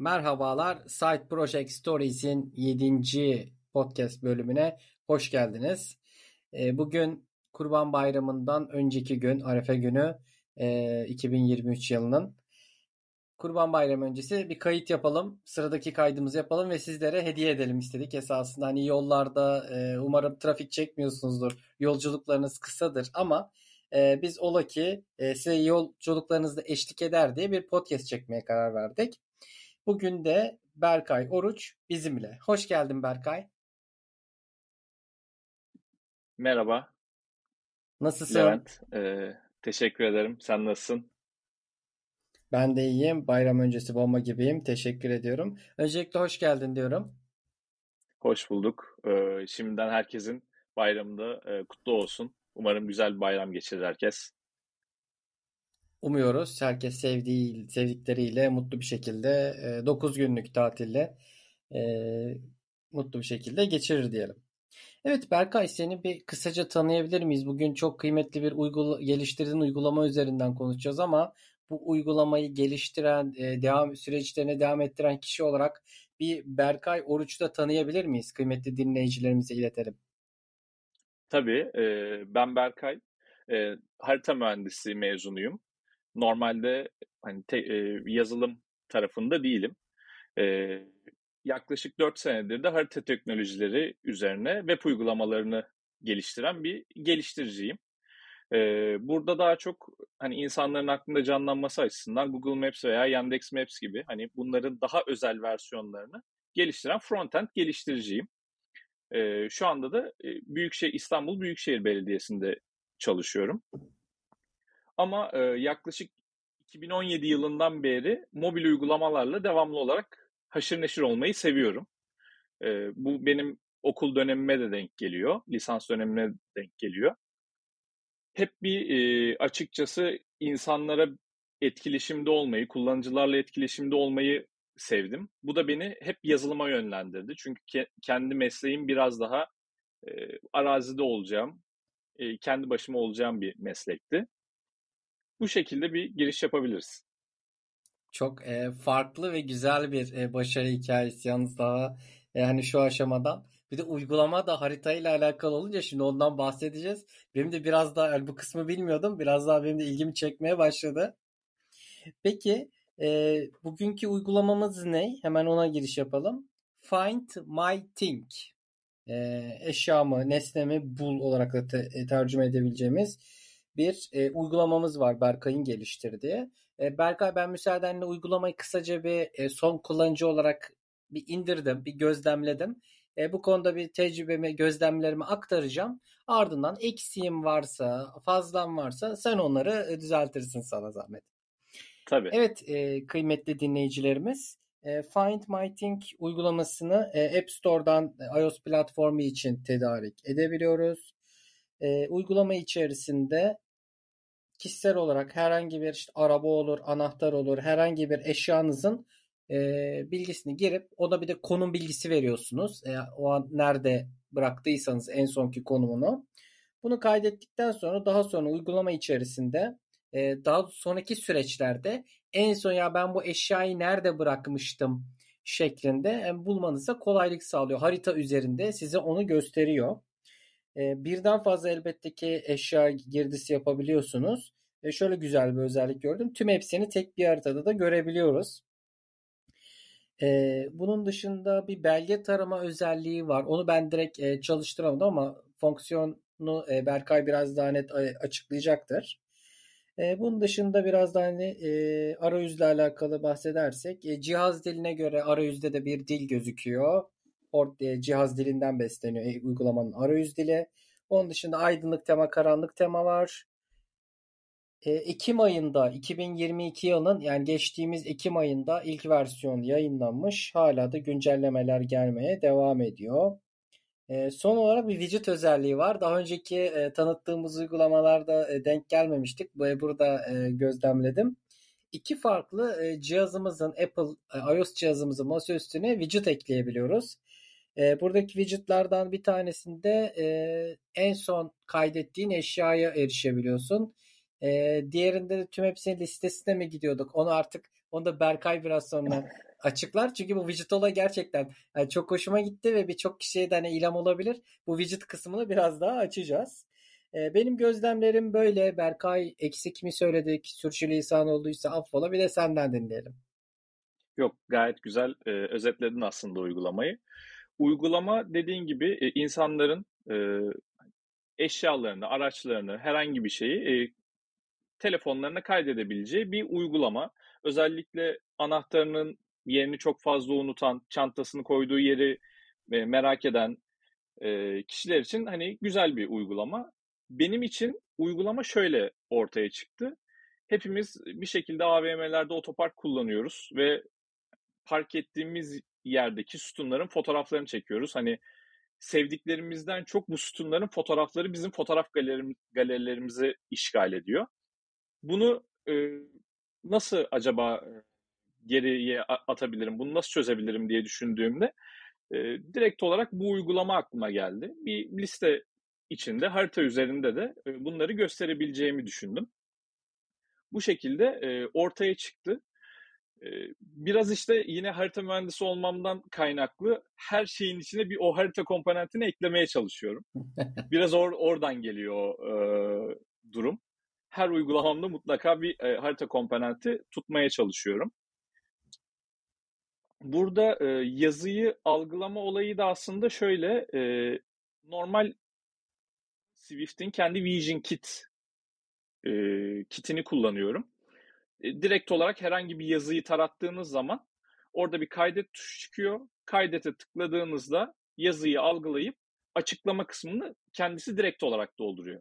Merhabalar, Side Project Stories'in 7. podcast bölümüne hoş geldiniz. Ee, bugün Kurban Bayramı'ndan önceki gün, Arefe günü 2023 e, yılının. Kurban Bayramı öncesi bir kayıt yapalım, sıradaki kaydımızı yapalım ve sizlere hediye edelim istedik esasında. Hani yollarda e, umarım trafik çekmiyorsunuzdur, yolculuklarınız kısadır ama e, biz ola ki size yolculuklarınızda eşlik eder diye bir podcast çekmeye karar verdik. Bugün de Berkay Oruç bizimle. Hoş geldin Berkay. Merhaba. Nasılsın? Levent, e, teşekkür ederim. Sen nasılsın? Ben de iyiyim. Bayram öncesi bomba gibiyim. Teşekkür ediyorum. Öncelikle hoş geldin diyorum. Hoş bulduk. E, şimdiden herkesin bayramında e, kutlu olsun. Umarım güzel bir bayram geçirir herkes. Umuyoruz herkes sevdiği sevdikleriyle mutlu bir şekilde 9 e, günlük tatille e, mutlu bir şekilde geçirir diyelim. Evet Berkay seni bir kısaca tanıyabilir miyiz? Bugün çok kıymetli bir uygula geliştirdiğin uygulama üzerinden konuşacağız ama bu uygulamayı geliştiren, e, devam süreçlerine devam ettiren kişi olarak bir Berkay Oruç'u da tanıyabilir miyiz? Kıymetli dinleyicilerimize iletelim. Tabii. ben Berkay. harita mühendisi mezunuyum normalde hani te, e, yazılım tarafında değilim. E, yaklaşık 4 senedir de harita teknolojileri üzerine web uygulamalarını geliştiren bir geliştiriciyim. E, burada daha çok hani insanların aklında canlanması açısından Google Maps veya Yandex Maps gibi hani bunların daha özel versiyonlarını geliştiren frontend geliştiriciyim. E, şu anda da e, Büyükşehir İstanbul Büyükşehir Belediyesi'nde çalışıyorum. Ama e, yaklaşık 2017 yılından beri mobil uygulamalarla devamlı olarak haşır neşir olmayı seviyorum. E, bu benim okul dönemime de denk geliyor, lisans dönemine de denk geliyor. Hep bir e, açıkçası insanlara etkileşimde olmayı, kullanıcılarla etkileşimde olmayı sevdim. Bu da beni hep yazılıma yönlendirdi. Çünkü ke- kendi mesleğim biraz daha e, arazide olacağım, e, kendi başıma olacağım bir meslekti. Bu şekilde bir giriş yapabiliriz. Çok e, farklı ve güzel bir e, başarı hikayesi yalnız daha yani şu aşamadan. Bir de uygulama da haritayla alakalı olunca şimdi ondan bahsedeceğiz. Benim de biraz daha yani bu kısmı bilmiyordum. Biraz daha benim de ilgimi çekmeye başladı. Peki e, bugünkü uygulamamız ne? Hemen ona giriş yapalım. Find My Thing. E, eşyamı, nesnemi bul olarak da te- e, tercüme edebileceğimiz bir e, uygulamamız var Berkay'ın geliştirdiği. E, Berkay ben müsaadenle uygulamayı kısaca bir e, son kullanıcı olarak bir indirdim, bir gözlemledim. E, bu konuda bir tecrübemi, gözlemlerimi aktaracağım. Ardından eksiğim varsa, fazlam varsa sen onları e, düzeltirsin sana zahmet. Tabii. Evet e, kıymetli dinleyicilerimiz. E, Find My Thing uygulamasını e, App Store'dan iOS platformu için tedarik edebiliyoruz. E, uygulama içerisinde kişisel olarak herhangi bir işte araba olur, anahtar olur, herhangi bir eşyanızın e, bilgisini girip ona bir de konum bilgisi veriyorsunuz. E, o an nerede bıraktıysanız en sonki konumunu. Bunu kaydettikten sonra daha sonra uygulama içerisinde e, daha sonraki süreçlerde en son ya ben bu eşyayı nerede bırakmıştım şeklinde bulmanıza kolaylık sağlıyor. Harita üzerinde size onu gösteriyor. Birden fazla elbette ki eşya girdisi yapabiliyorsunuz. E, şöyle güzel bir özellik gördüm. Tüm hepsini tek bir haritada da görebiliyoruz. E, bunun dışında bir belge tarama özelliği var. Onu ben direkt e, çalıştıramadım ama fonksiyonu e, Berkay biraz daha net açıklayacaktır. E, bunun dışında biraz daha hani, e, arayüzle alakalı bahsedersek e, cihaz diline göre arayüzde de bir dil gözüküyor. Port e, cihaz dilinden besleniyor e, uygulamanın arayüz dili. Onun dışında aydınlık tema, karanlık tema var. E, Ekim ayında 2022 yılının yani geçtiğimiz Ekim ayında ilk versiyon yayınlanmış. Hala da güncellemeler gelmeye devam ediyor. E, son olarak bir widget özelliği var. Daha önceki e, tanıttığımız uygulamalarda e, denk gelmemiştik. Burada e, gözlemledim. İki farklı e, cihazımızın Apple e, iOS cihazımızın masa üstüne widget ekleyebiliyoruz. E, buradaki widgetlardan bir tanesinde e, en son kaydettiğin eşyaya erişebiliyorsun. E, diğerinde de tüm hepsinin listesine mi gidiyorduk? Onu artık onu da Berkay biraz sonra açıklar. Çünkü bu widget olayı gerçekten yani çok hoşuma gitti ve birçok kişiye de hani ilham olabilir. Bu widget kısmını biraz daha açacağız. Ee, benim gözlemlerim böyle. Berkay eksik mi söyledik? Sürçülisan olduysa affola. Bir de senden dinleyelim. Yok gayet güzel e, özetledin aslında uygulamayı. Uygulama dediğin gibi e, insanların e, eşyalarını, araçlarını, herhangi bir şeyi e, telefonlarına kaydedebileceği bir uygulama. Özellikle anahtarının yerini çok fazla unutan, çantasını koyduğu yeri e, merak eden e, kişiler için hani güzel bir uygulama. Benim için uygulama şöyle ortaya çıktı. Hepimiz bir şekilde AVM'lerde otopark kullanıyoruz ve park ettiğimiz yerdeki sütunların fotoğraflarını çekiyoruz. Hani sevdiklerimizden çok bu sütunların fotoğrafları bizim fotoğraf galerim, galerilerimizi işgal ediyor. Bunu e, nasıl acaba geriye atabilirim, bunu nasıl çözebilirim diye düşündüğümde e, direkt olarak bu uygulama aklıma geldi. Bir liste içinde harita üzerinde de e, bunları gösterebileceğimi düşündüm. Bu şekilde e, ortaya çıktı. Biraz işte yine harita mühendisi olmamdan kaynaklı her şeyin içine bir o harita komponentini eklemeye çalışıyorum. Biraz or, oradan geliyor e, durum. Her uygulamamda mutlaka bir e, harita komponenti tutmaya çalışıyorum. Burada e, yazıyı algılama olayı da aslında şöyle e, normal Swift'in kendi Vision Kit e, kitini kullanıyorum. E, direkt olarak herhangi bir yazıyı tarattığınız zaman orada bir kaydet tuşu çıkıyor. Kaydete tıkladığınızda yazıyı algılayıp açıklama kısmını kendisi direkt olarak dolduruyor.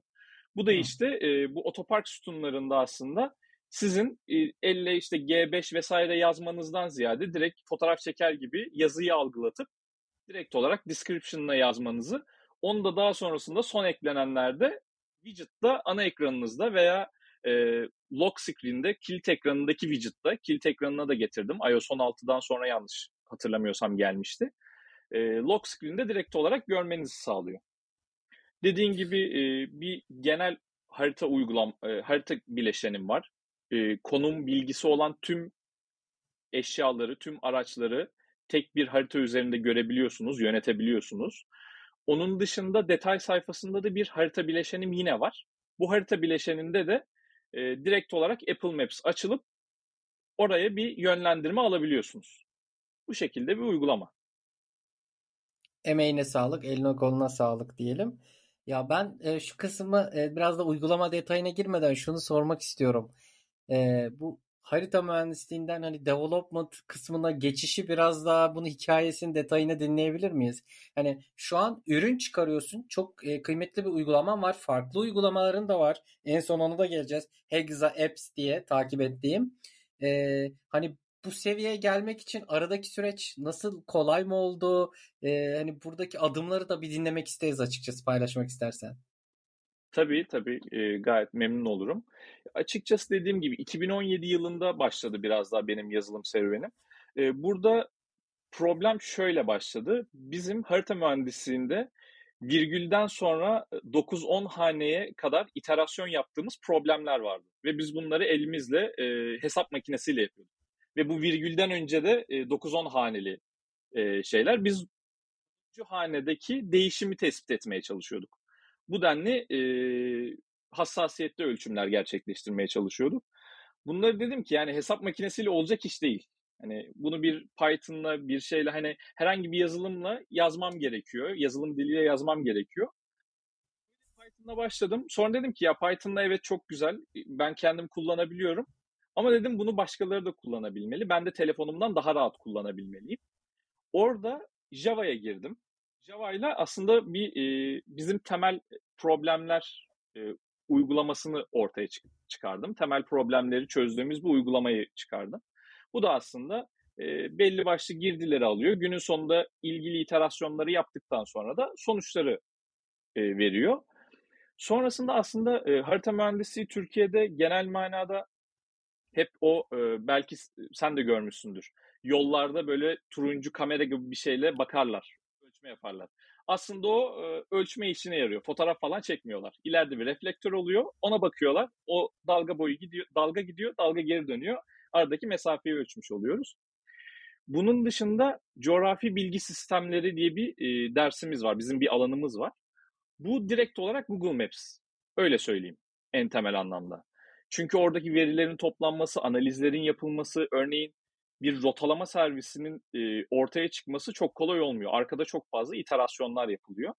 Bu da işte e, bu otopark sütunlarında aslında sizin e, elle işte G5 vesaire yazmanızdan ziyade direkt fotoğraf çeker gibi yazıyı algılatıp direkt olarak description'ına yazmanızı onu da daha sonrasında son eklenenlerde widget'ta ana ekranınızda veya e, lock screen'de kilit ekranındaki widget'ta kilit ekranına da getirdim. iOS 16'dan sonra yanlış hatırlamıyorsam gelmişti. E, lock screen'de direkt olarak görmenizi sağlıyor. Dediğin gibi e, bir genel harita uygulam e, harita bileşenim var. E, konum bilgisi olan tüm eşyaları, tüm araçları tek bir harita üzerinde görebiliyorsunuz, yönetebiliyorsunuz. Onun dışında detay sayfasında da bir harita bileşenim yine var. Bu harita bileşeninde de e, direkt olarak Apple Maps açılıp oraya bir yönlendirme alabiliyorsunuz. Bu şekilde bir uygulama. Emeğine sağlık, eline koluna sağlık diyelim. Ya ben e, şu kısmı e, biraz da uygulama detayına girmeden şunu sormak istiyorum. E, bu harita mühendisliğinden hani development kısmına geçişi biraz daha bunu hikayesinin detayını dinleyebilir miyiz? Hani şu an ürün çıkarıyorsun. Çok e, kıymetli bir uygulaman var. Farklı uygulamaların da var. En son onu da geleceğiz. Hexa Apps diye takip ettiğim. E, hani bu seviyeye gelmek için aradaki süreç nasıl kolay mı oldu? E, hani buradaki adımları da bir dinlemek isteriz açıkçası paylaşmak istersen. Tabii tabii e, gayet memnun olurum. Açıkçası dediğim gibi 2017 yılında başladı biraz daha benim yazılım serüvenim. E, burada problem şöyle başladı. Bizim harita mühendisliğinde virgülden sonra 9-10 haneye kadar iterasyon yaptığımız problemler vardı. Ve biz bunları elimizle e, hesap makinesiyle yapıyorduk. Ve bu virgülden önce de e, 9-10 haneli e, şeyler. Biz hanedeki değişimi tespit etmeye çalışıyorduk bu denli e, hassasiyetli ölçümler gerçekleştirmeye çalışıyorduk. Bunları dedim ki yani hesap makinesiyle olacak iş değil. Hani bunu bir Python'la bir şeyle hani herhangi bir yazılımla yazmam gerekiyor. Yazılım diliyle yazmam gerekiyor. Python'la başladım. Sonra dedim ki ya Python'la evet çok güzel. Ben kendim kullanabiliyorum. Ama dedim bunu başkaları da kullanabilmeli. Ben de telefonumdan daha rahat kullanabilmeliyim. Orada Java'ya girdim. Java ile aslında bir e, bizim temel problemler e, uygulamasını ortaya çıkardım. Temel problemleri çözdüğümüz bu uygulamayı çıkardım. Bu da aslında e, belli başlı girdileri alıyor. Günün sonunda ilgili iterasyonları yaptıktan sonra da sonuçları e, veriyor. Sonrasında aslında e, harita mühendisliği Türkiye'de genel manada hep o e, belki sen de görmüşsündür. Yollarda böyle turuncu kamera gibi bir şeyle bakarlar ölçme yaparlar. Aslında o e, ölçme işine yarıyor. Fotoğraf falan çekmiyorlar. İleride bir reflektör oluyor. Ona bakıyorlar. O dalga boyu gidiyor, dalga gidiyor, dalga geri dönüyor. Aradaki mesafeyi ölçmüş oluyoruz. Bunun dışında coğrafi bilgi sistemleri diye bir e, dersimiz var. Bizim bir alanımız var. Bu direkt olarak Google Maps. Öyle söyleyeyim en temel anlamda. Çünkü oradaki verilerin toplanması, analizlerin yapılması, örneğin bir rotalama servisinin e, ortaya çıkması çok kolay olmuyor. Arkada çok fazla iterasyonlar yapılıyor.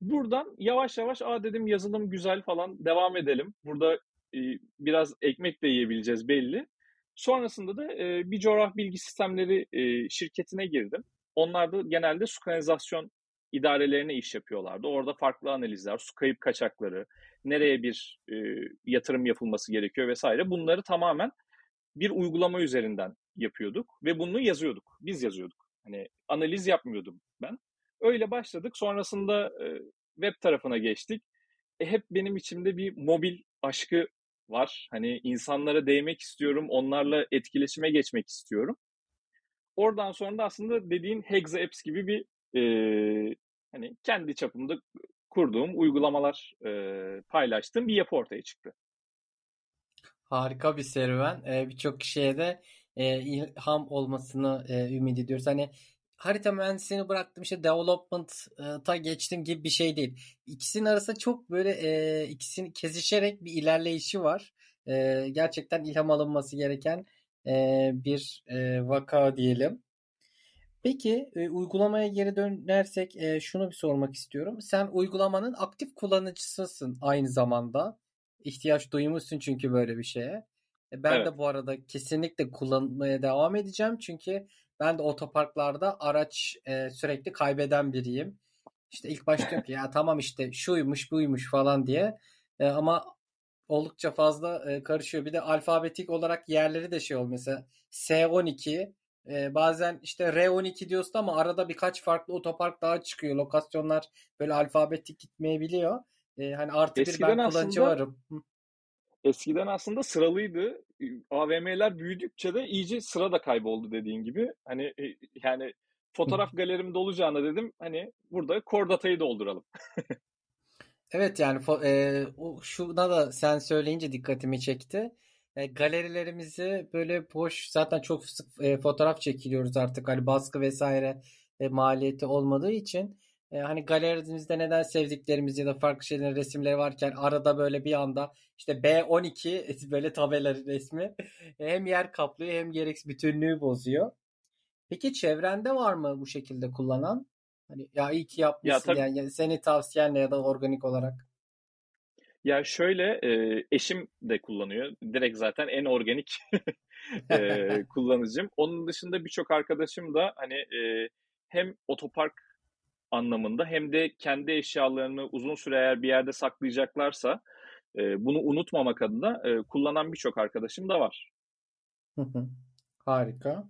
Buradan yavaş yavaş aa dedim yazılım güzel falan devam edelim. Burada e, biraz ekmek de yiyebileceğiz belli. Sonrasında da e, bir coğrafi bilgi sistemleri e, şirketine girdim. Onlar da genelde su kanalizasyon idarelerine iş yapıyorlardı. Orada farklı analizler, su kayıp kaçakları, nereye bir e, yatırım yapılması gerekiyor vesaire. Bunları tamamen bir uygulama üzerinden yapıyorduk ve bunu yazıyorduk. Biz yazıyorduk. Hani analiz yapmıyordum ben. Öyle başladık. Sonrasında e, web tarafına geçtik. E, hep benim içimde bir mobil aşkı var. Hani insanlara değmek istiyorum, onlarla etkileşime geçmek istiyorum. Oradan sonra da aslında dediğin Hexa Apps gibi bir e, hani kendi çapımda kurduğum uygulamalar e, paylaştığım bir yapı ortaya çıktı. Harika bir serüven. Ee, Birçok kişiye de e, ilham olmasını e, ümit ediyoruz. Hani harita mühendisliğini bıraktım işte development'a geçtim gibi bir şey değil. İkisinin arasında çok böyle e, ikisini kesişerek bir ilerleyişi var. E, gerçekten ilham alınması gereken e, bir e, vaka diyelim. Peki e, uygulamaya geri dönersek e, şunu bir sormak istiyorum. Sen uygulamanın aktif kullanıcısısın aynı zamanda. İhtiyaç duymuşsun çünkü böyle bir şeye. E, ben evet. de bu arada kesinlikle kullanmaya devam edeceğim. Çünkü ben de otoparklarda araç e, sürekli kaybeden biriyim. İşte ilk başta ki ya tamam işte şuymuş buymuş falan diye. E, ama oldukça fazla e, karışıyor. Bir de alfabetik olarak yerleri de şey ol mesela S12 e, bazen işte R12 diyorsun ama arada birkaç farklı otopark daha çıkıyor. Lokasyonlar böyle alfabetik gitmeyebiliyor. E, hani artı Eskiden bir ben kullanıcı varım. Eskiden aslında sıralıydı. AVM'ler büyüdükçe de iyice sıra da kayboldu dediğin gibi. Hani e, yani fotoğraf galerim dolacağına dedim hani burada core datayı dolduralım. evet yani e, şuna da sen söyleyince dikkatimi çekti. E, galerilerimizi böyle boş zaten çok sık e, fotoğraf çekiliyoruz artık hani baskı vesaire e, maliyeti olmadığı için e, hani galerimizde neden sevdiklerimiz ya da farklı şeylerin resimleri varken arada böyle bir anda işte B12 böyle tabela resmi hem yer kaplıyor hem gereksiz bütünlüğü bozuyor. Peki çevrende var mı bu şekilde kullanan? Hani ya iyi ki yapmışsın ya, tabii. yani seni tavsiyenle ya da organik olarak. Ya şöyle e, eşim de kullanıyor. Direkt zaten en organik e, kullanıcım. Onun dışında birçok arkadaşım da hani e, hem otopark anlamında hem de kendi eşyalarını uzun süre eğer bir yerde saklayacaklarsa e, bunu unutmamak adına e, kullanan birçok arkadaşım da var. Harika.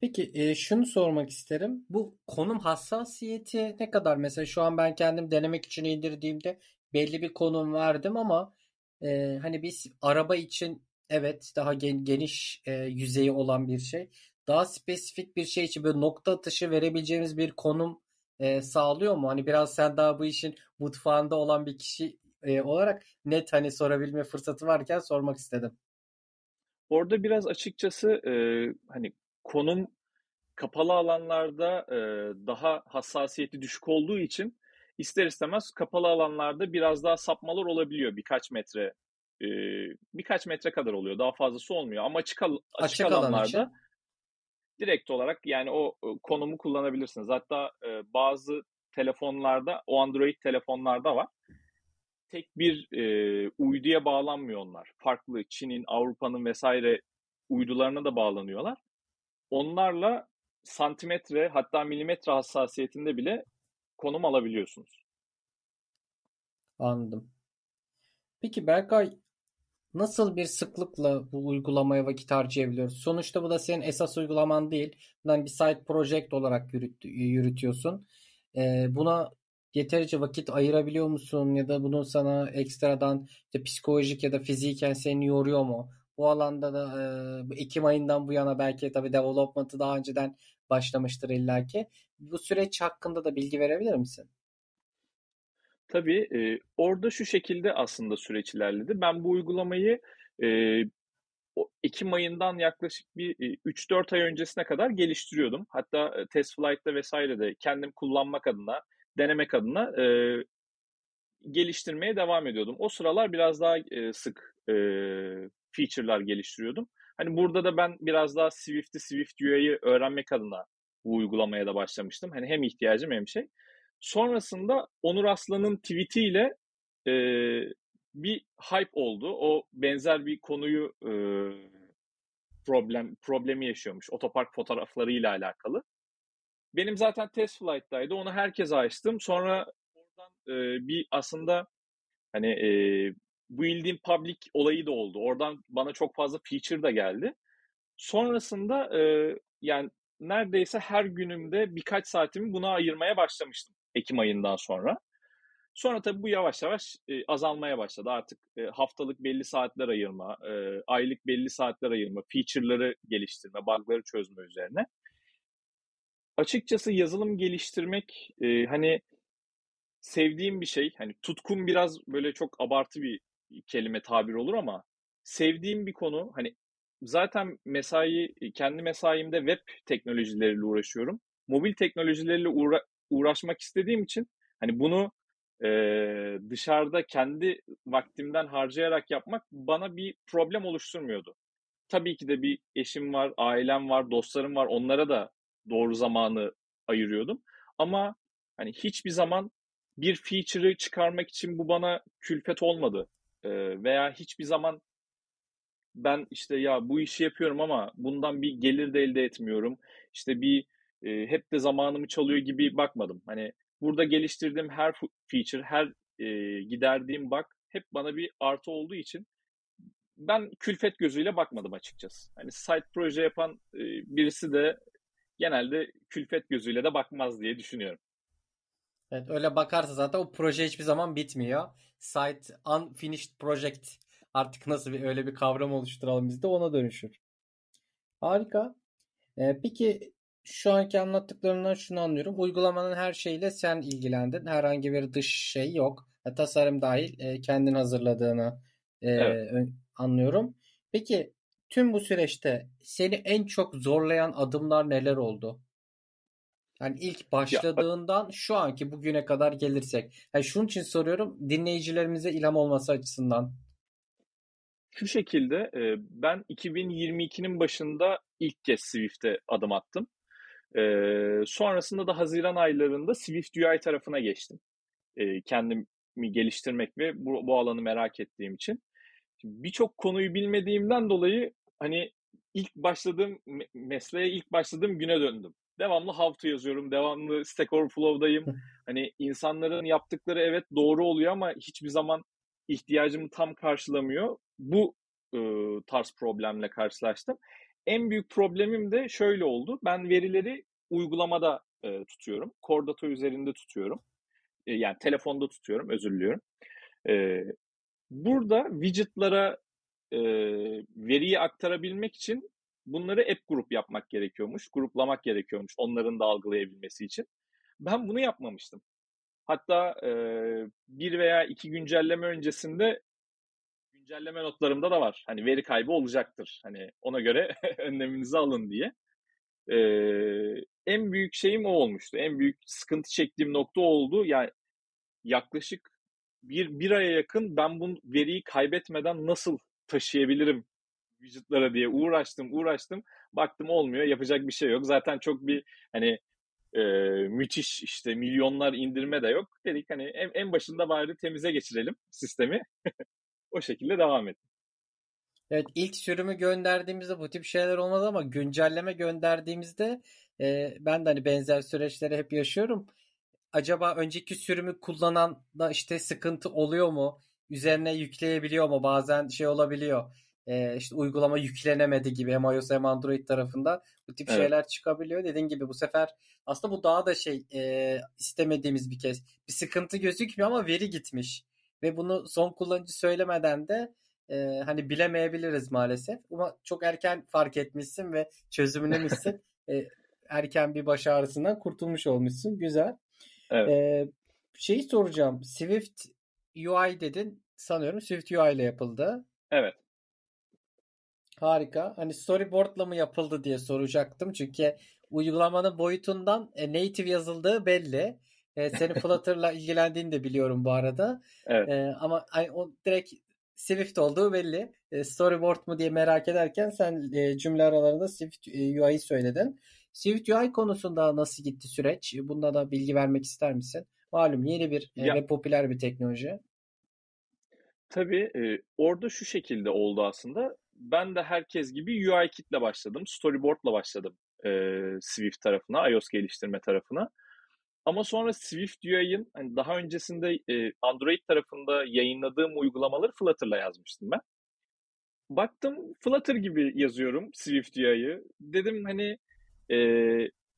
Peki e, şunu sormak isterim. Bu konum hassasiyeti ne kadar? Mesela şu an ben kendim denemek için indirdiğimde belli bir konum verdim ama e, hani biz araba için evet daha gen, geniş e, yüzeyi olan bir şey. Daha spesifik bir şey için böyle nokta atışı verebileceğimiz bir konum e, sağlıyor mu? Hani biraz sen daha bu işin mutfağında olan bir kişi e, olarak net hani sorabilme fırsatı varken sormak istedim. Orada biraz açıkçası e, hani konum kapalı alanlarda e, daha hassasiyeti düşük olduğu için ister istemez kapalı alanlarda biraz daha sapmalar olabiliyor birkaç metre e, birkaç metre kadar oluyor daha fazlası olmuyor ama açık, al- açık, açık alanlarda alan direkt olarak yani o konumu kullanabilirsiniz hatta e, bazı telefonlarda o Android telefonlarda var tek bir e, uyduya bağlanmıyor onlar farklı Çin'in Avrupa'nın vesaire uydularına da bağlanıyorlar onlarla santimetre hatta milimetre hassasiyetinde bile konum alabiliyorsunuz. Anladım. Peki Berkay nasıl bir sıklıkla bu uygulamaya vakit harcayabiliyoruz? Sonuçta bu da senin esas uygulaman değil. Bundan bir side project olarak yürüt, yürütüyorsun. Buna yeterince vakit ayırabiliyor musun? Ya da bunun sana ekstradan işte psikolojik ya da fiziken seni yoruyor mu? Bu alanda da Ekim ayından bu yana belki tabii development'ı daha önceden başlamıştır illaki. Bu süreç hakkında da bilgi verebilir misin? Tabii e, orada şu şekilde aslında süreç ilerledi. Ben bu uygulamayı e, o Ekim ayından yaklaşık bir 3-4 ay öncesine kadar geliştiriyordum. Hatta test flight'ta vesaire de kendim kullanmak adına, denemek adına e, geliştirmeye devam ediyordum. O sıralar biraz daha e, sık e, feature'lar geliştiriyordum. Hani burada da ben biraz daha Swift'i, Swift UI'yi öğrenmek adına bu uygulamaya da başlamıştım. Hani hem ihtiyacım hem şey. Sonrasında Onur Aslan'ın tweetiyle e, bir hype oldu. O benzer bir konuyu e, problem problemi yaşıyormuş. Otopark fotoğraflarıyla alakalı. Benim zaten test flight'taydı. Onu herkese açtım. Sonra oradan e, bir aslında hani e, building public olayı da oldu. Oradan bana çok fazla feature da geldi. Sonrasında e, yani neredeyse her günümde birkaç saatimi buna ayırmaya başlamıştım Ekim ayından sonra. Sonra tabii bu yavaş yavaş e, azalmaya başladı. Artık e, haftalık belli saatler ayırma, e, aylık belli saatler ayırma, feature'ları geliştirme, bug'ları çözme üzerine. Açıkçası yazılım geliştirmek e, hani sevdiğim bir şey. Hani tutkun biraz böyle çok abartı bir kelime tabir olur ama sevdiğim bir konu. Hani zaten mesai kendi mesaimde web teknolojileriyle uğraşıyorum. Mobil teknolojileriyle uğra- uğraşmak istediğim için hani bunu e, dışarıda kendi vaktimden harcayarak yapmak bana bir problem oluşturmuyordu. Tabii ki de bir eşim var, ailem var, dostlarım var. Onlara da doğru zamanı ayırıyordum. Ama hani hiçbir zaman bir feature'ı çıkarmak için bu bana külfet olmadı. E, veya hiçbir zaman ben işte ya bu işi yapıyorum ama bundan bir gelir de elde etmiyorum. İşte bir e, hep de zamanımı çalıyor gibi bakmadım. Hani burada geliştirdiğim her feature, her e, giderdiğim bug hep bana bir artı olduğu için ben külfet gözüyle bakmadım açıkçası. Hani site proje yapan e, birisi de genelde külfet gözüyle de bakmaz diye düşünüyorum. Evet öyle bakarsa zaten o proje hiçbir zaman bitmiyor. Site unfinished project artık nasıl bir öyle bir kavram oluşturalım biz de ona dönüşür. Harika. Ee, peki şu anki anlattıklarından şunu anlıyorum. Uygulamanın her şeyiyle sen ilgilendin. Herhangi bir dış şey yok. E, tasarım dahil e, kendin hazırladığını e, evet. anlıyorum. Peki tüm bu süreçte seni en çok zorlayan adımlar neler oldu? Yani ilk başladığından ya, şu anki bugüne kadar gelirsek. Yani şunun için soruyorum dinleyicilerimize ilham olması açısından. Şu şekilde ben 2022'nin başında ilk kez Swift'e adım attım. Ee, sonrasında da Haziran aylarında Swift UI tarafına geçtim. Ee, kendimi geliştirmek ve bu, bu alanı merak ettiğim için. Birçok konuyu bilmediğimden dolayı hani ilk başladığım mesleğe ilk başladığım güne döndüm. Devamlı how to yazıyorum, devamlı Stack Overflow'dayım. hani insanların yaptıkları evet doğru oluyor ama hiçbir zaman ihtiyacımı tam karşılamıyor. Bu e, tarz problemle karşılaştım. En büyük problemim de şöyle oldu. Ben verileri uygulamada e, tutuyorum. Core üzerinde tutuyorum. E, yani telefonda tutuyorum, özür diliyorum. E, burada widgetlara e, veriyi aktarabilmek için bunları app grup yapmak gerekiyormuş. Gruplamak gerekiyormuş onların da algılayabilmesi için. Ben bunu yapmamıştım. Hatta e, bir veya iki güncelleme öncesinde güncelleme notlarımda da var. Hani veri kaybı olacaktır. Hani ona göre önleminizi alın diye. Ee, en büyük şeyim o olmuştu. En büyük sıkıntı çektiğim nokta oldu. Yani yaklaşık bir, bir aya yakın ben bu veriyi kaybetmeden nasıl taşıyabilirim vücutlara diye uğraştım uğraştım. Baktım olmuyor yapacak bir şey yok. Zaten çok bir hani e, müthiş işte milyonlar indirme de yok. Dedik hani en, en başında bari temize geçirelim sistemi. o şekilde devam ettim. Evet ilk sürümü gönderdiğimizde bu tip şeyler olmadı ama güncelleme gönderdiğimizde e, ben de hani benzer süreçleri hep yaşıyorum. Acaba önceki sürümü kullanan da işte sıkıntı oluyor mu? Üzerine yükleyebiliyor mu? Bazen şey olabiliyor. E, işte uygulama yüklenemedi gibi hem iOS hem Android tarafında bu tip evet. şeyler çıkabiliyor. Dediğin gibi bu sefer aslında bu daha da şey e, istemediğimiz bir kez. Bir sıkıntı gözükmüyor ama veri gitmiş. Ve bunu son kullanıcı söylemeden de e, hani bilemeyebiliriz maalesef. Ama çok erken fark etmişsin ve çözümlemişsin. e, erken bir baş ağrısından kurtulmuş olmuşsun. Güzel. Evet. E, şeyi soracağım. Swift UI dedin. Sanıyorum Swift UI ile yapıldı. Evet. Harika. Hani storyboard'la mı yapıldı diye soracaktım. Çünkü uygulamanın boyutundan e, native yazıldığı belli. E, senin Flutter'la ilgilendiğini de biliyorum bu arada. Evet. E, ama hani, o direkt Swift olduğu belli. E, storyboard mu diye merak ederken sen e, cümle aralarında Swift e, UI'yi söyledin. Swift UI konusunda nasıl gitti süreç? Bunda da bilgi vermek ister misin? Malum yeni bir e, ve popüler bir teknoloji. Tabii e, orada şu şekilde oldu aslında. Ben de herkes gibi UI kitle başladım. Storyboard'la başladım e, Swift tarafına, iOS geliştirme tarafına. Ama sonra Swift UI'ın hani daha öncesinde e, Android tarafında yayınladığım uygulamaları Flutter'la yazmıştım ben. Baktım Flutter gibi yazıyorum Swift UI'yı. Dedim hani e,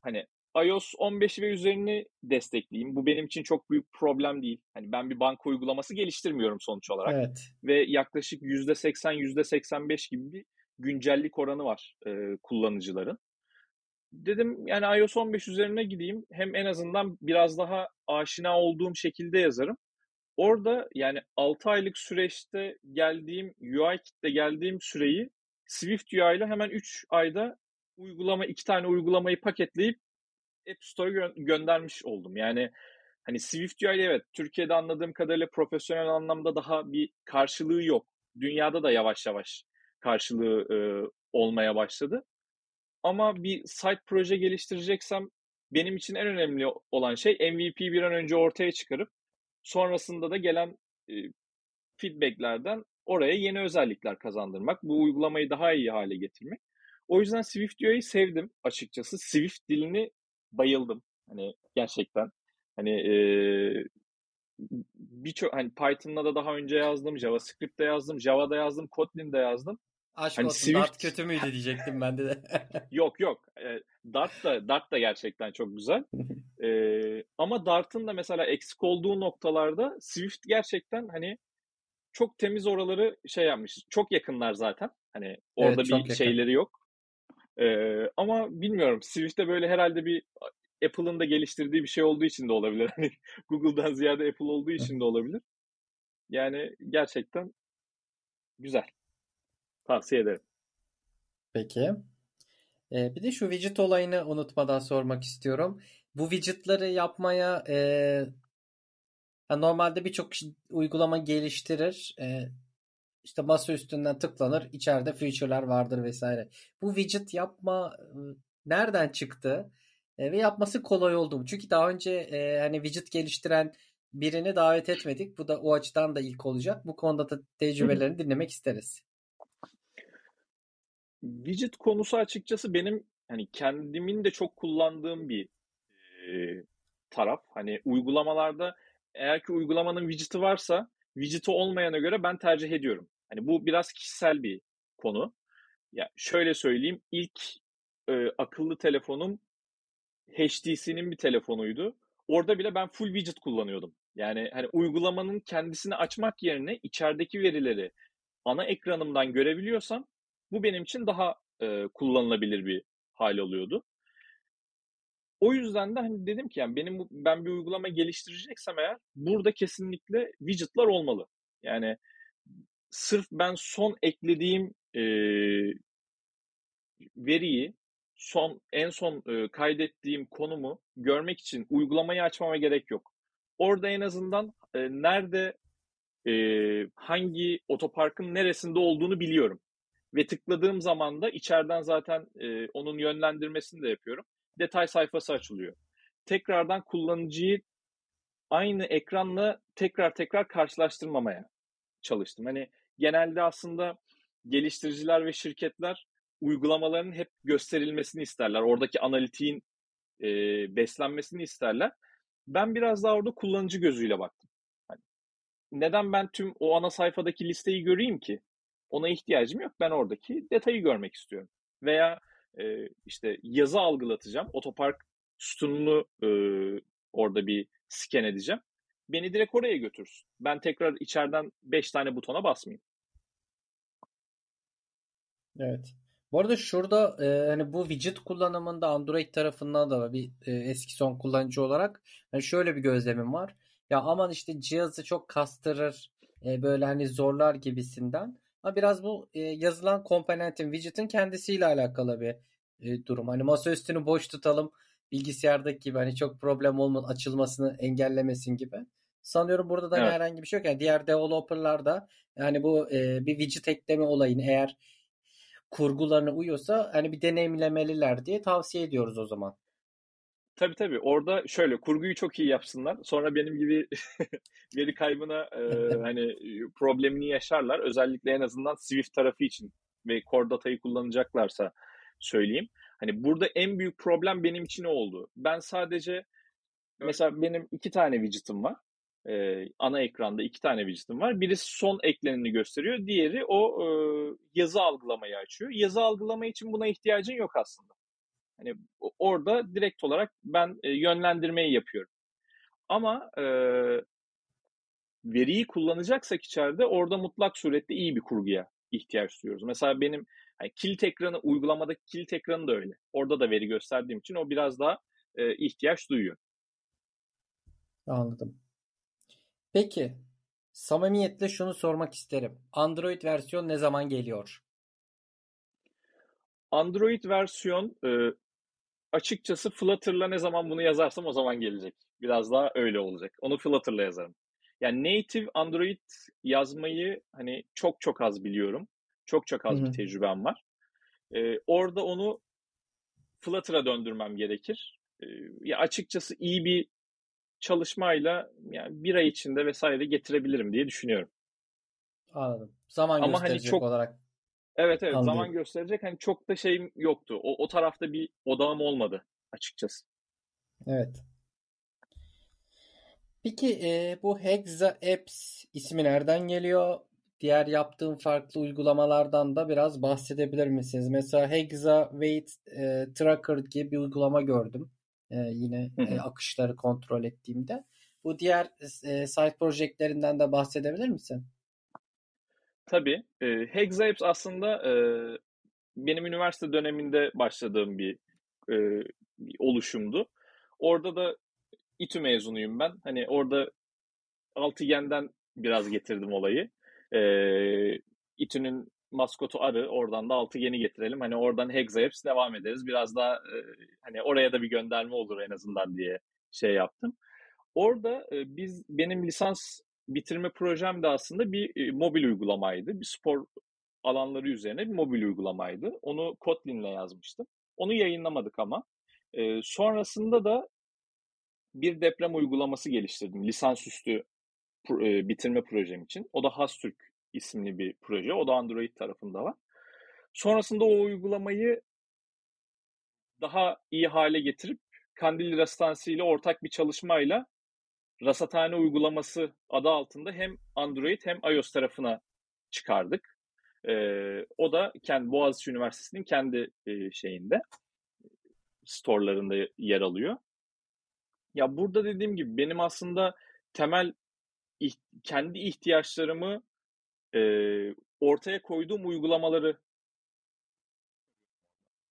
hani iOS 15 ve üzerini destekleyeyim. Bu benim için çok büyük problem değil. Hani ben bir banka uygulaması geliştirmiyorum sonuç olarak. Evet. Ve yaklaşık %80, %85 gibi bir güncellik oranı var e, kullanıcıların. Dedim yani iOS 15 üzerine gideyim. Hem en azından biraz daha aşina olduğum şekilde yazarım. Orada yani 6 aylık süreçte geldiğim UI kitle geldiğim süreyi Swift UI ile hemen 3 ayda uygulama iki tane uygulamayı paketleyip App Store'a gö- göndermiş oldum. Yani hani Swift UI evet Türkiye'de anladığım kadarıyla profesyonel anlamda daha bir karşılığı yok. Dünyada da yavaş yavaş karşılığı e, olmaya başladı. Ama bir site proje geliştireceksem benim için en önemli olan şey MVP bir an önce ortaya çıkarıp sonrasında da gelen e, feedbacklerden oraya yeni özellikler kazandırmak, bu uygulamayı daha iyi hale getirmek. O yüzden Swift UI'yi sevdim açıkçası. Swift dilini bayıldım. Hani gerçekten hani e, birçok hani Python'la da daha önce yazdım, JavaScript'te yazdım, Java'da yazdım, Kotlin'de yazdım. Aşk hani olsun Swift... Dart kötü müydü diyecektim ben de. yok yok. E, Dart da Dart da gerçekten çok güzel. e, ama Dart'ın da mesela eksik olduğu noktalarda Swift gerçekten hani çok temiz oraları şey yapmış. Çok yakınlar zaten. Hani orada evet, bir yakın. şeyleri yok. Ee, ama bilmiyorum. Swift'te böyle herhalde bir Apple'ın da geliştirdiği bir şey olduğu için de olabilir. Hani Google'dan ziyade Apple olduğu için de olabilir. Yani gerçekten güzel. Tavsiye ederim. Peki. Ee, bir de şu widget olayını unutmadan sormak istiyorum. Bu widgetları yapmaya e, normalde birçok uygulama geliştirir. E, işte masa üstünden tıklanır. içeride feature'lar vardır vesaire. Bu widget yapma nereden çıktı? E, ve yapması kolay oldu mu? Çünkü daha önce e, hani widget geliştiren birini davet etmedik. Bu da o açıdan da ilk olacak. Bu konuda da tecrübelerini dinlemek isteriz. Widget konusu açıkçası benim hani kendimin de çok kullandığım bir e, taraf. Hani uygulamalarda eğer ki uygulamanın widget'i varsa widget'i olmayana göre ben tercih ediyorum. Hani bu biraz kişisel bir konu. Ya şöyle söyleyeyim, ilk e, akıllı telefonum HTC'nin bir telefonuydu. Orada bile ben full widget kullanıyordum. Yani hani uygulamanın kendisini açmak yerine içerideki verileri ana ekranımdan görebiliyorsam bu benim için daha e, kullanılabilir bir hal oluyordu. O yüzden de hani dedim ki yani benim ben bir uygulama geliştireceksem eğer burada kesinlikle widget'lar olmalı. Yani sırf ben son eklediğim e, veriyi son en son e, kaydettiğim konumu görmek için uygulamayı açmama gerek yok. Orada en azından e, nerede e, hangi otoparkın neresinde olduğunu biliyorum. Ve tıkladığım zaman da içeriden zaten e, onun yönlendirmesini de yapıyorum. Detay sayfası açılıyor. Tekrardan kullanıcıyı aynı ekranla tekrar tekrar karşılaştırmamaya çalıştım. Hani genelde aslında geliştiriciler ve şirketler uygulamaların hep gösterilmesini isterler. Oradaki analitiğin e, beslenmesini isterler. Ben biraz daha orada kullanıcı gözüyle baktım. Hani neden ben tüm o ana sayfadaki listeyi göreyim ki? Ona ihtiyacım yok. Ben oradaki detayı görmek istiyorum. Veya e, işte yazı algılatacağım. Otopark sütununu e, orada bir scan edeceğim. Beni direkt oraya götürsün. Ben tekrar içeriden 5 tane butona basmayayım. Evet. Bu arada şurada e, hani bu widget kullanımında Android tarafından da bir e, eski son kullanıcı olarak hani şöyle bir gözlemim var. Ya aman işte cihazı çok kastırır, e, böyle hani zorlar gibisinden. Ama biraz bu e, yazılan komponentin, widget'ın kendisiyle alakalı bir e, durum. Hani masa üstünü boş tutalım bilgisayardaki gibi hani çok problem olma açılmasını engellemesin gibi. Sanıyorum burada da hani evet. herhangi bir şey yok. Yani diğer developerlarda yani bu e, bir widget ekleme olayını eğer kurgularına uyuyorsa hani bir deneyimlemeliler diye tavsiye ediyoruz o zaman. Tabii tabii. Orada şöyle kurguyu çok iyi yapsınlar. Sonra benim gibi veri kaybına e, hani problemini yaşarlar. Özellikle en azından Swift tarafı için ve Core Data'yı kullanacaklarsa söyleyeyim. Hani burada en büyük problem benim için oldu. Ben sadece mesela benim iki tane widget'ım var. Ee, ana ekranda iki tane widget'ım var. Birisi son ekleneni gösteriyor. Diğeri o e, yazı algılamayı açıyor. Yazı algılama için buna ihtiyacın yok aslında. Hani orada direkt olarak ben e, yönlendirmeyi yapıyorum. Ama e, veriyi kullanacaksak içeride orada mutlak surette iyi bir kurguya ihtiyaç duyuyoruz. Mesela benim yani kilit ekranı, uygulamadaki kilit ekranı da öyle. Orada da veri gösterdiğim için o biraz daha e, ihtiyaç duyuyor. Anladım. Peki, samimiyetle şunu sormak isterim. Android versiyon ne zaman geliyor? Android versiyon e, açıkçası Flutter'la ne zaman bunu yazarsam o zaman gelecek. Biraz daha öyle olacak. Onu Flutter'la yazarım. Yani native Android yazmayı hani çok çok az biliyorum. Çok çok az Hı-hı. bir tecrübem var. Ee, orada onu Flutter'a döndürmem gerekir. Ee, ya açıkçası iyi bir çalışmayla yani bir ay içinde vesaire getirebilirim diye düşünüyorum. Anladım. Zaman Ama hani çok, olarak. Evet evet Anladım. zaman gösterecek. Hani çok da şeyim yoktu. O, o tarafta bir odağım olmadı açıkçası. Evet. Peki e, bu Hexa Apps ismi nereden geliyor? Diğer yaptığım farklı uygulamalardan da biraz bahsedebilir misiniz? Mesela Hexa Weight e, Tracker gibi bir uygulama gördüm. E, yine e, akışları kontrol ettiğimde. Bu diğer e, site projektlerinden de bahsedebilir misin? Tabii. E, Hexa aslında e, benim üniversite döneminde başladığım bir, e, bir oluşumdu. Orada da İTÜ mezunuyum ben. Hani orada altıgenden biraz getirdim olayı. Ee, İTÜ'nün maskotu arı. Oradan da altıgeni getirelim. Hani oradan Hexapps devam ederiz. Biraz daha e, hani oraya da bir gönderme olur en azından diye şey yaptım. Orada e, biz benim lisans bitirme projem de aslında bir e, mobil uygulamaydı. Bir spor alanları üzerine bir mobil uygulamaydı. Onu Kotlin'le yazmıştım. Onu yayınlamadık ama. E, sonrasında da bir deprem uygulaması geliştirdim lisansüstü e, bitirme projem için. O da Hastürk isimli bir proje. O da Android tarafında var. Sonrasında o uygulamayı daha iyi hale getirip Kandilli Rasathanesi ile ortak bir çalışmayla Rasathane uygulaması adı altında hem Android hem iOS tarafına çıkardık. Ee, o da kendi Boğaziçi Üniversitesi'nin kendi e, şeyinde storelarında yer alıyor. Ya burada dediğim gibi benim aslında temel kendi ihtiyaçlarımı e, ortaya koyduğum uygulamaları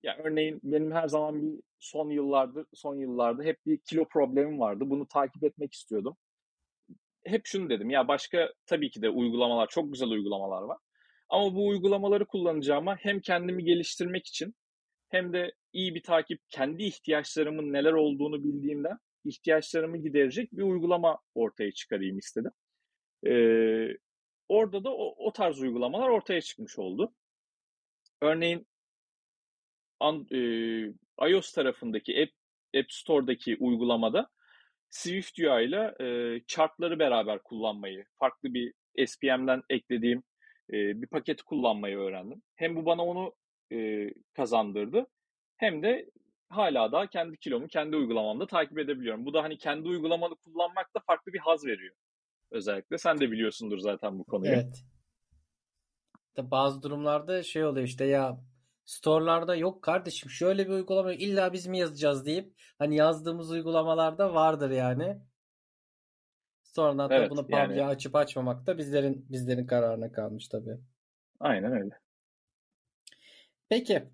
ya örneğin benim her zaman bir son yıllardır son yıllarda hep bir kilo problemim vardı. Bunu takip etmek istiyordum. Hep şunu dedim ya başka tabii ki de uygulamalar çok güzel uygulamalar var. Ama bu uygulamaları kullanacağıma hem kendimi geliştirmek için hem de iyi bir takip kendi ihtiyaçlarımın neler olduğunu bildiğimden ihtiyaçlarımı giderecek bir uygulama ortaya çıkarayım istedim. Ee, orada da o, o tarz uygulamalar ortaya çıkmış oldu. Örneğin an, e, iOS tarafındaki App, App Store'daki uygulamada Swift UI ile chartları beraber kullanmayı, farklı bir SPM'den eklediğim e, bir paketi kullanmayı öğrendim. Hem bu bana onu e, kazandırdı hem de hala da kendi kilomu kendi uygulamamda takip edebiliyorum. Bu da hani kendi uygulamanı kullanmak da farklı bir haz veriyor. Özellikle sen de biliyorsundur zaten bu konuyu. Evet. Bazı durumlarda şey oluyor işte ya store'larda yok kardeşim şöyle bir uygulama illa biz mi yazacağız deyip hani yazdığımız uygulamalarda vardır yani. Sonradan evet, bunu public'e yani... açıp açmamak da bizlerin bizlerin kararına kalmış tabii. Aynen öyle. Peki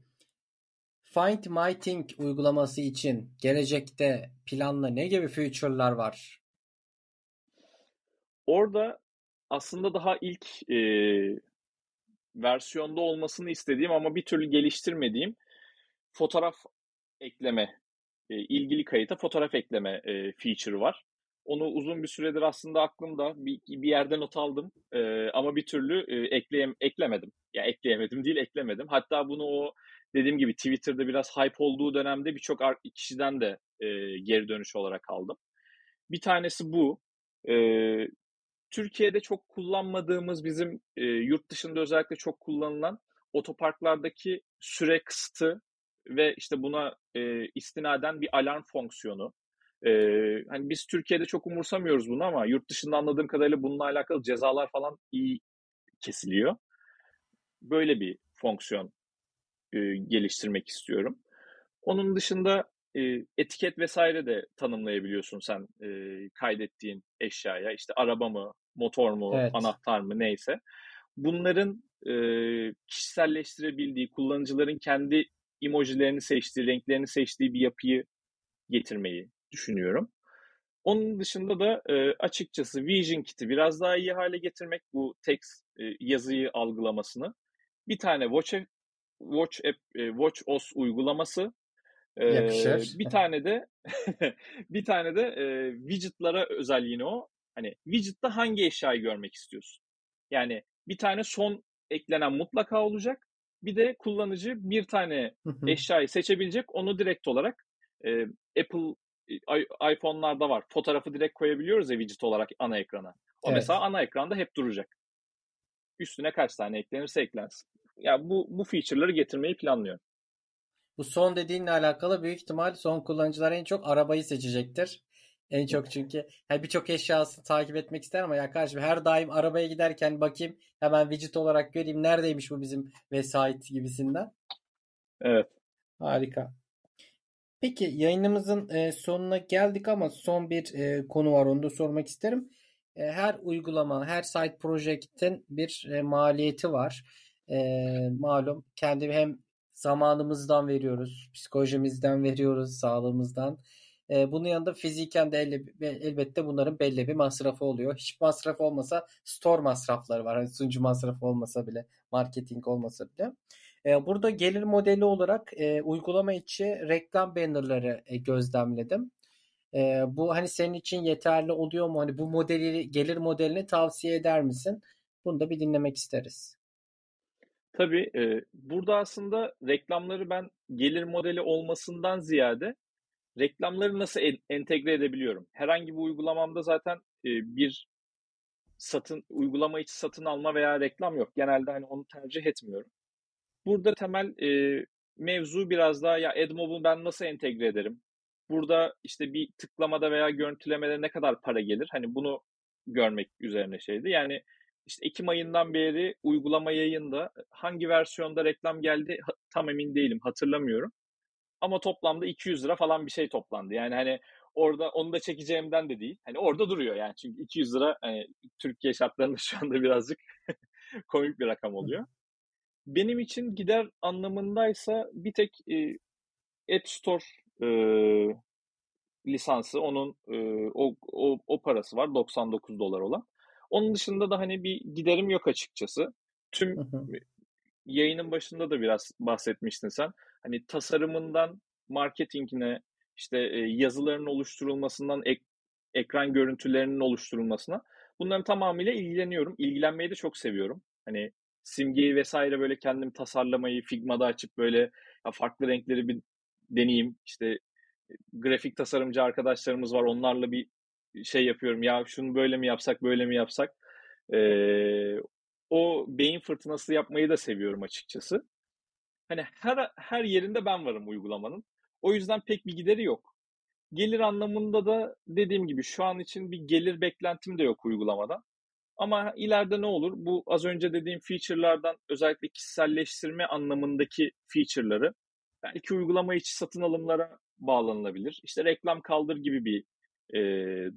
Find My Thing uygulaması için gelecekte planla ne gibi feature'lar var? Orada aslında daha ilk e, versiyonda olmasını istediğim ama bir türlü geliştirmediğim fotoğraf ekleme, e, ilgili kayıta fotoğraf ekleme e, feature var. Onu uzun bir süredir aslında aklımda bir, bir yerde not aldım e, ama bir türlü e, ekleyem, eklemedim. Ya yani ekleyemedim değil eklemedim. Hatta bunu o dediğim gibi Twitter'da biraz hype olduğu dönemde birçok kişiden de e, geri dönüş olarak aldım. Bir tanesi bu. E, Türkiye'de çok kullanmadığımız bizim e, yurt dışında özellikle çok kullanılan otoparklardaki süre kısıtı ve işte buna e, istinaden bir alarm fonksiyonu. E, hani biz Türkiye'de çok umursamıyoruz bunu ama yurt dışında anladığım kadarıyla bununla alakalı cezalar falan iyi kesiliyor. Böyle bir fonksiyon e, geliştirmek istiyorum. Onun dışında e, etiket vesaire de tanımlayabiliyorsun sen e, kaydettiğin eşyaya. İşte araba mı, motor mu, evet. anahtar mı neyse. Bunların e, kişiselleştirebildiği, kullanıcıların kendi emojilerini seçtiği, renklerini seçtiği bir yapıyı getirmeyi düşünüyorum. Onun dışında da e, açıkçası Vision Kit'i biraz daha iyi hale getirmek bu text e, yazıyı algılamasını. Bir tane Watch Watch App, e, Watch OS uygulaması. E, Yakışır. Bir tane de bir tane de e, widgetlara özel yine o. Hani widget'ta hangi eşyayı görmek istiyorsun? Yani bir tane son eklenen mutlaka olacak. Bir de kullanıcı bir tane eşyayı seçebilecek. Onu direkt olarak e, Apple iPhone'larda var. Fotoğrafı direkt koyabiliyoruz ya widget olarak ana ekrana. O evet. mesela ana ekranda hep duracak. Üstüne kaç tane eklenirse eklensin. Ya yani bu bu feature'ları getirmeyi planlıyorum. Bu son dediğinle alakalı büyük ihtimal son kullanıcılar en çok arabayı seçecektir. En çok çünkü yani birçok eşyasını takip etmek ister ama ya kardeşim her daim arabaya giderken bakayım hemen widget olarak göreyim neredeymiş bu bizim vesait gibisinden. Evet. Harika. Peki yayınımızın e, sonuna geldik ama son bir e, konu var onu da sormak isterim. E, her uygulama, her site projektin bir maliyeti var. Malum kendi hem zamanımızdan veriyoruz, psikolojimizden veriyoruz, sağlığımızdan. Bunun yanında fiziken de elbette bunların belli bir masrafı oluyor. Hiç masraf olmasa store masrafları var. Hani sunucu masrafı olmasa bile, marketing olmasa bile. E, burada gelir modeli olarak e, uygulama içi reklam bannerları e, gözlemledim. E, bu hani senin için yeterli oluyor mu? Hani bu modeli gelir modelini tavsiye eder misin? Bunu da bir dinlemek isteriz. Tabii e, burada aslında reklamları ben gelir modeli olmasından ziyade reklamları nasıl en, entegre edebiliyorum? Herhangi bir uygulamamda zaten e, bir satın uygulama içi satın alma veya reklam yok. Genelde hani onu tercih etmiyorum. Burada temel e, mevzu biraz daha ya AdMob'u ben nasıl entegre ederim? Burada işte bir tıklamada veya görüntülemede ne kadar para gelir? Hani bunu görmek üzerine şeydi. Yani işte Ekim ayından beri uygulama yayında hangi versiyonda reklam geldi tam emin değilim hatırlamıyorum. Ama toplamda 200 lira falan bir şey toplandı. Yani hani orada onu da çekeceğimden de değil. Hani orada duruyor yani çünkü 200 lira hani Türkiye şartlarında şu anda birazcık komik bir rakam oluyor. Benim için gider anlamındaysa bir tek e, App Store e, lisansı onun e, o, o, o parası var 99 dolar olan. Onun dışında da hani bir giderim yok açıkçası. Tüm yayının başında da biraz bahsetmiştin sen. Hani tasarımından marketingine işte e, yazıların oluşturulmasından ek, ekran görüntülerinin oluşturulmasına bunların tamamıyla ilgileniyorum. İlgilenmeyi de çok seviyorum. Hani simgeyi vesaire böyle kendim tasarlamayı Figma'da açıp böyle farklı renkleri bir deneyeyim. İşte grafik tasarımcı arkadaşlarımız var. Onlarla bir şey yapıyorum. Ya şunu böyle mi yapsak, böyle mi yapsak? Ee, o beyin fırtınası yapmayı da seviyorum açıkçası. Hani her her yerinde ben varım uygulamanın. O yüzden pek bir gideri yok. Gelir anlamında da dediğim gibi şu an için bir gelir beklentim de yok uygulamadan. Ama ileride ne olur? Bu az önce dediğim feature'lardan özellikle kişiselleştirme anlamındaki feature'ları belki uygulama içi satın alımlara bağlanılabilir. İşte reklam kaldır gibi bir e,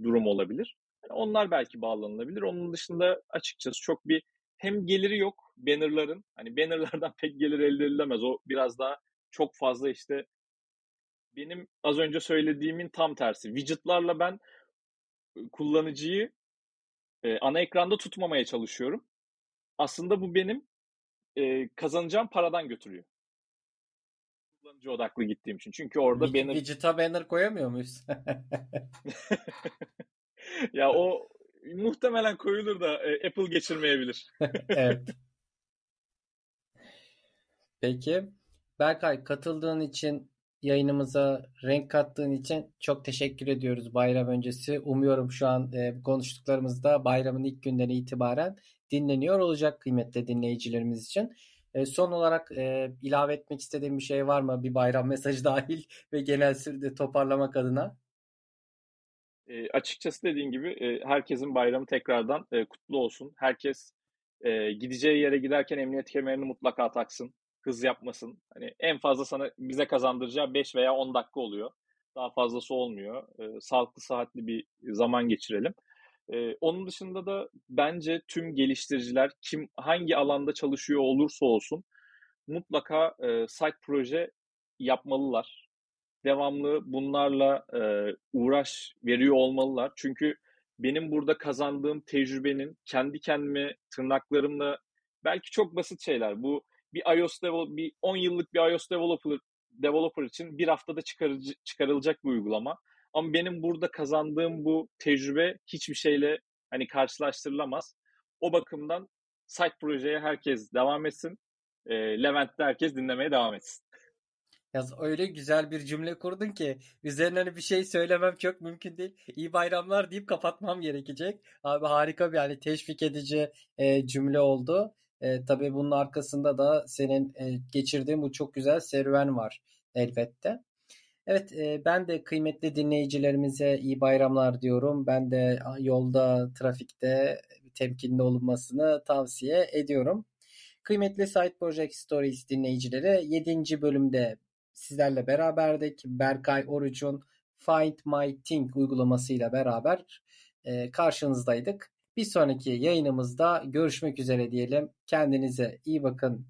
durum olabilir. Yani onlar belki bağlanılabilir. Onun dışında açıkçası çok bir hem geliri yok bannerların. Hani bannerlardan pek gelir elde edilemez. O biraz daha çok fazla işte benim az önce söylediğimin tam tersi. Widget'larla ben kullanıcıyı e, ana ekranda tutmamaya çalışıyorum. Aslında bu benim e, kazanacağım paradan götürüyor. Kullanıcı odaklı gittiğim için. Çünkü orada banner Widget'a banner koyamıyor muyuz? ya o muhtemelen koyulur da e, Apple geçirmeyebilir. Evet. Peki. Berkay katıldığın için yayınımıza renk kattığın için çok teşekkür ediyoruz bayram öncesi. Umuyorum şu an e, konuştuklarımızda bayramın ilk günden itibaren dinleniyor olacak kıymetli dinleyicilerimiz için. E, son olarak e, ilave etmek istediğim bir şey var mı? Bir bayram mesajı dahil ve genel sürede toparlamak adına. E, açıkçası dediğin gibi e, herkesin bayramı tekrardan e, kutlu olsun. Herkes e, gideceği yere giderken emniyet kemerini mutlaka taksın. Hız yapmasın. Hani en fazla sana bize kazandıracağı 5 veya 10 dakika oluyor. Daha fazlası olmuyor. E, sağlıklı, sıhhatli bir zaman geçirelim. E, onun dışında da bence tüm geliştiriciler kim hangi alanda çalışıyor olursa olsun mutlaka e, site proje yapmalılar. Devamlı bunlarla e, uğraş veriyor olmalılar. Çünkü benim burada kazandığım tecrübenin kendi kendime tırnaklarımla belki çok basit şeyler. Bu bir iOS develop, bir 10 yıllık bir iOS developer developer için bir haftada çıkarıcı, çıkarılacak bir uygulama. Ama benim burada kazandığım bu tecrübe hiçbir şeyle hani karşılaştırılamaz. O bakımdan site projeye herkes devam etsin. E, Levent'te herkes dinlemeye devam etsin. Yaz öyle güzel bir cümle kurdun ki üzerine hani bir şey söylemem çok mümkün değil. İyi bayramlar deyip kapatmam gerekecek. Abi harika bir hani teşvik edici e, cümle oldu. E, tabii bunun arkasında da senin e, geçirdiğin bu çok güzel serüven var elbette. Evet e, ben de kıymetli dinleyicilerimize iyi bayramlar diyorum. Ben de yolda, trafikte temkinli olunmasını tavsiye ediyorum. Kıymetli Side Project Stories dinleyicileri 7. bölümde sizlerle beraberdik. Berkay Oruç'un Find My Thing uygulamasıyla beraber e, karşınızdaydık. Bir sonraki yayınımızda görüşmek üzere diyelim. Kendinize iyi bakın.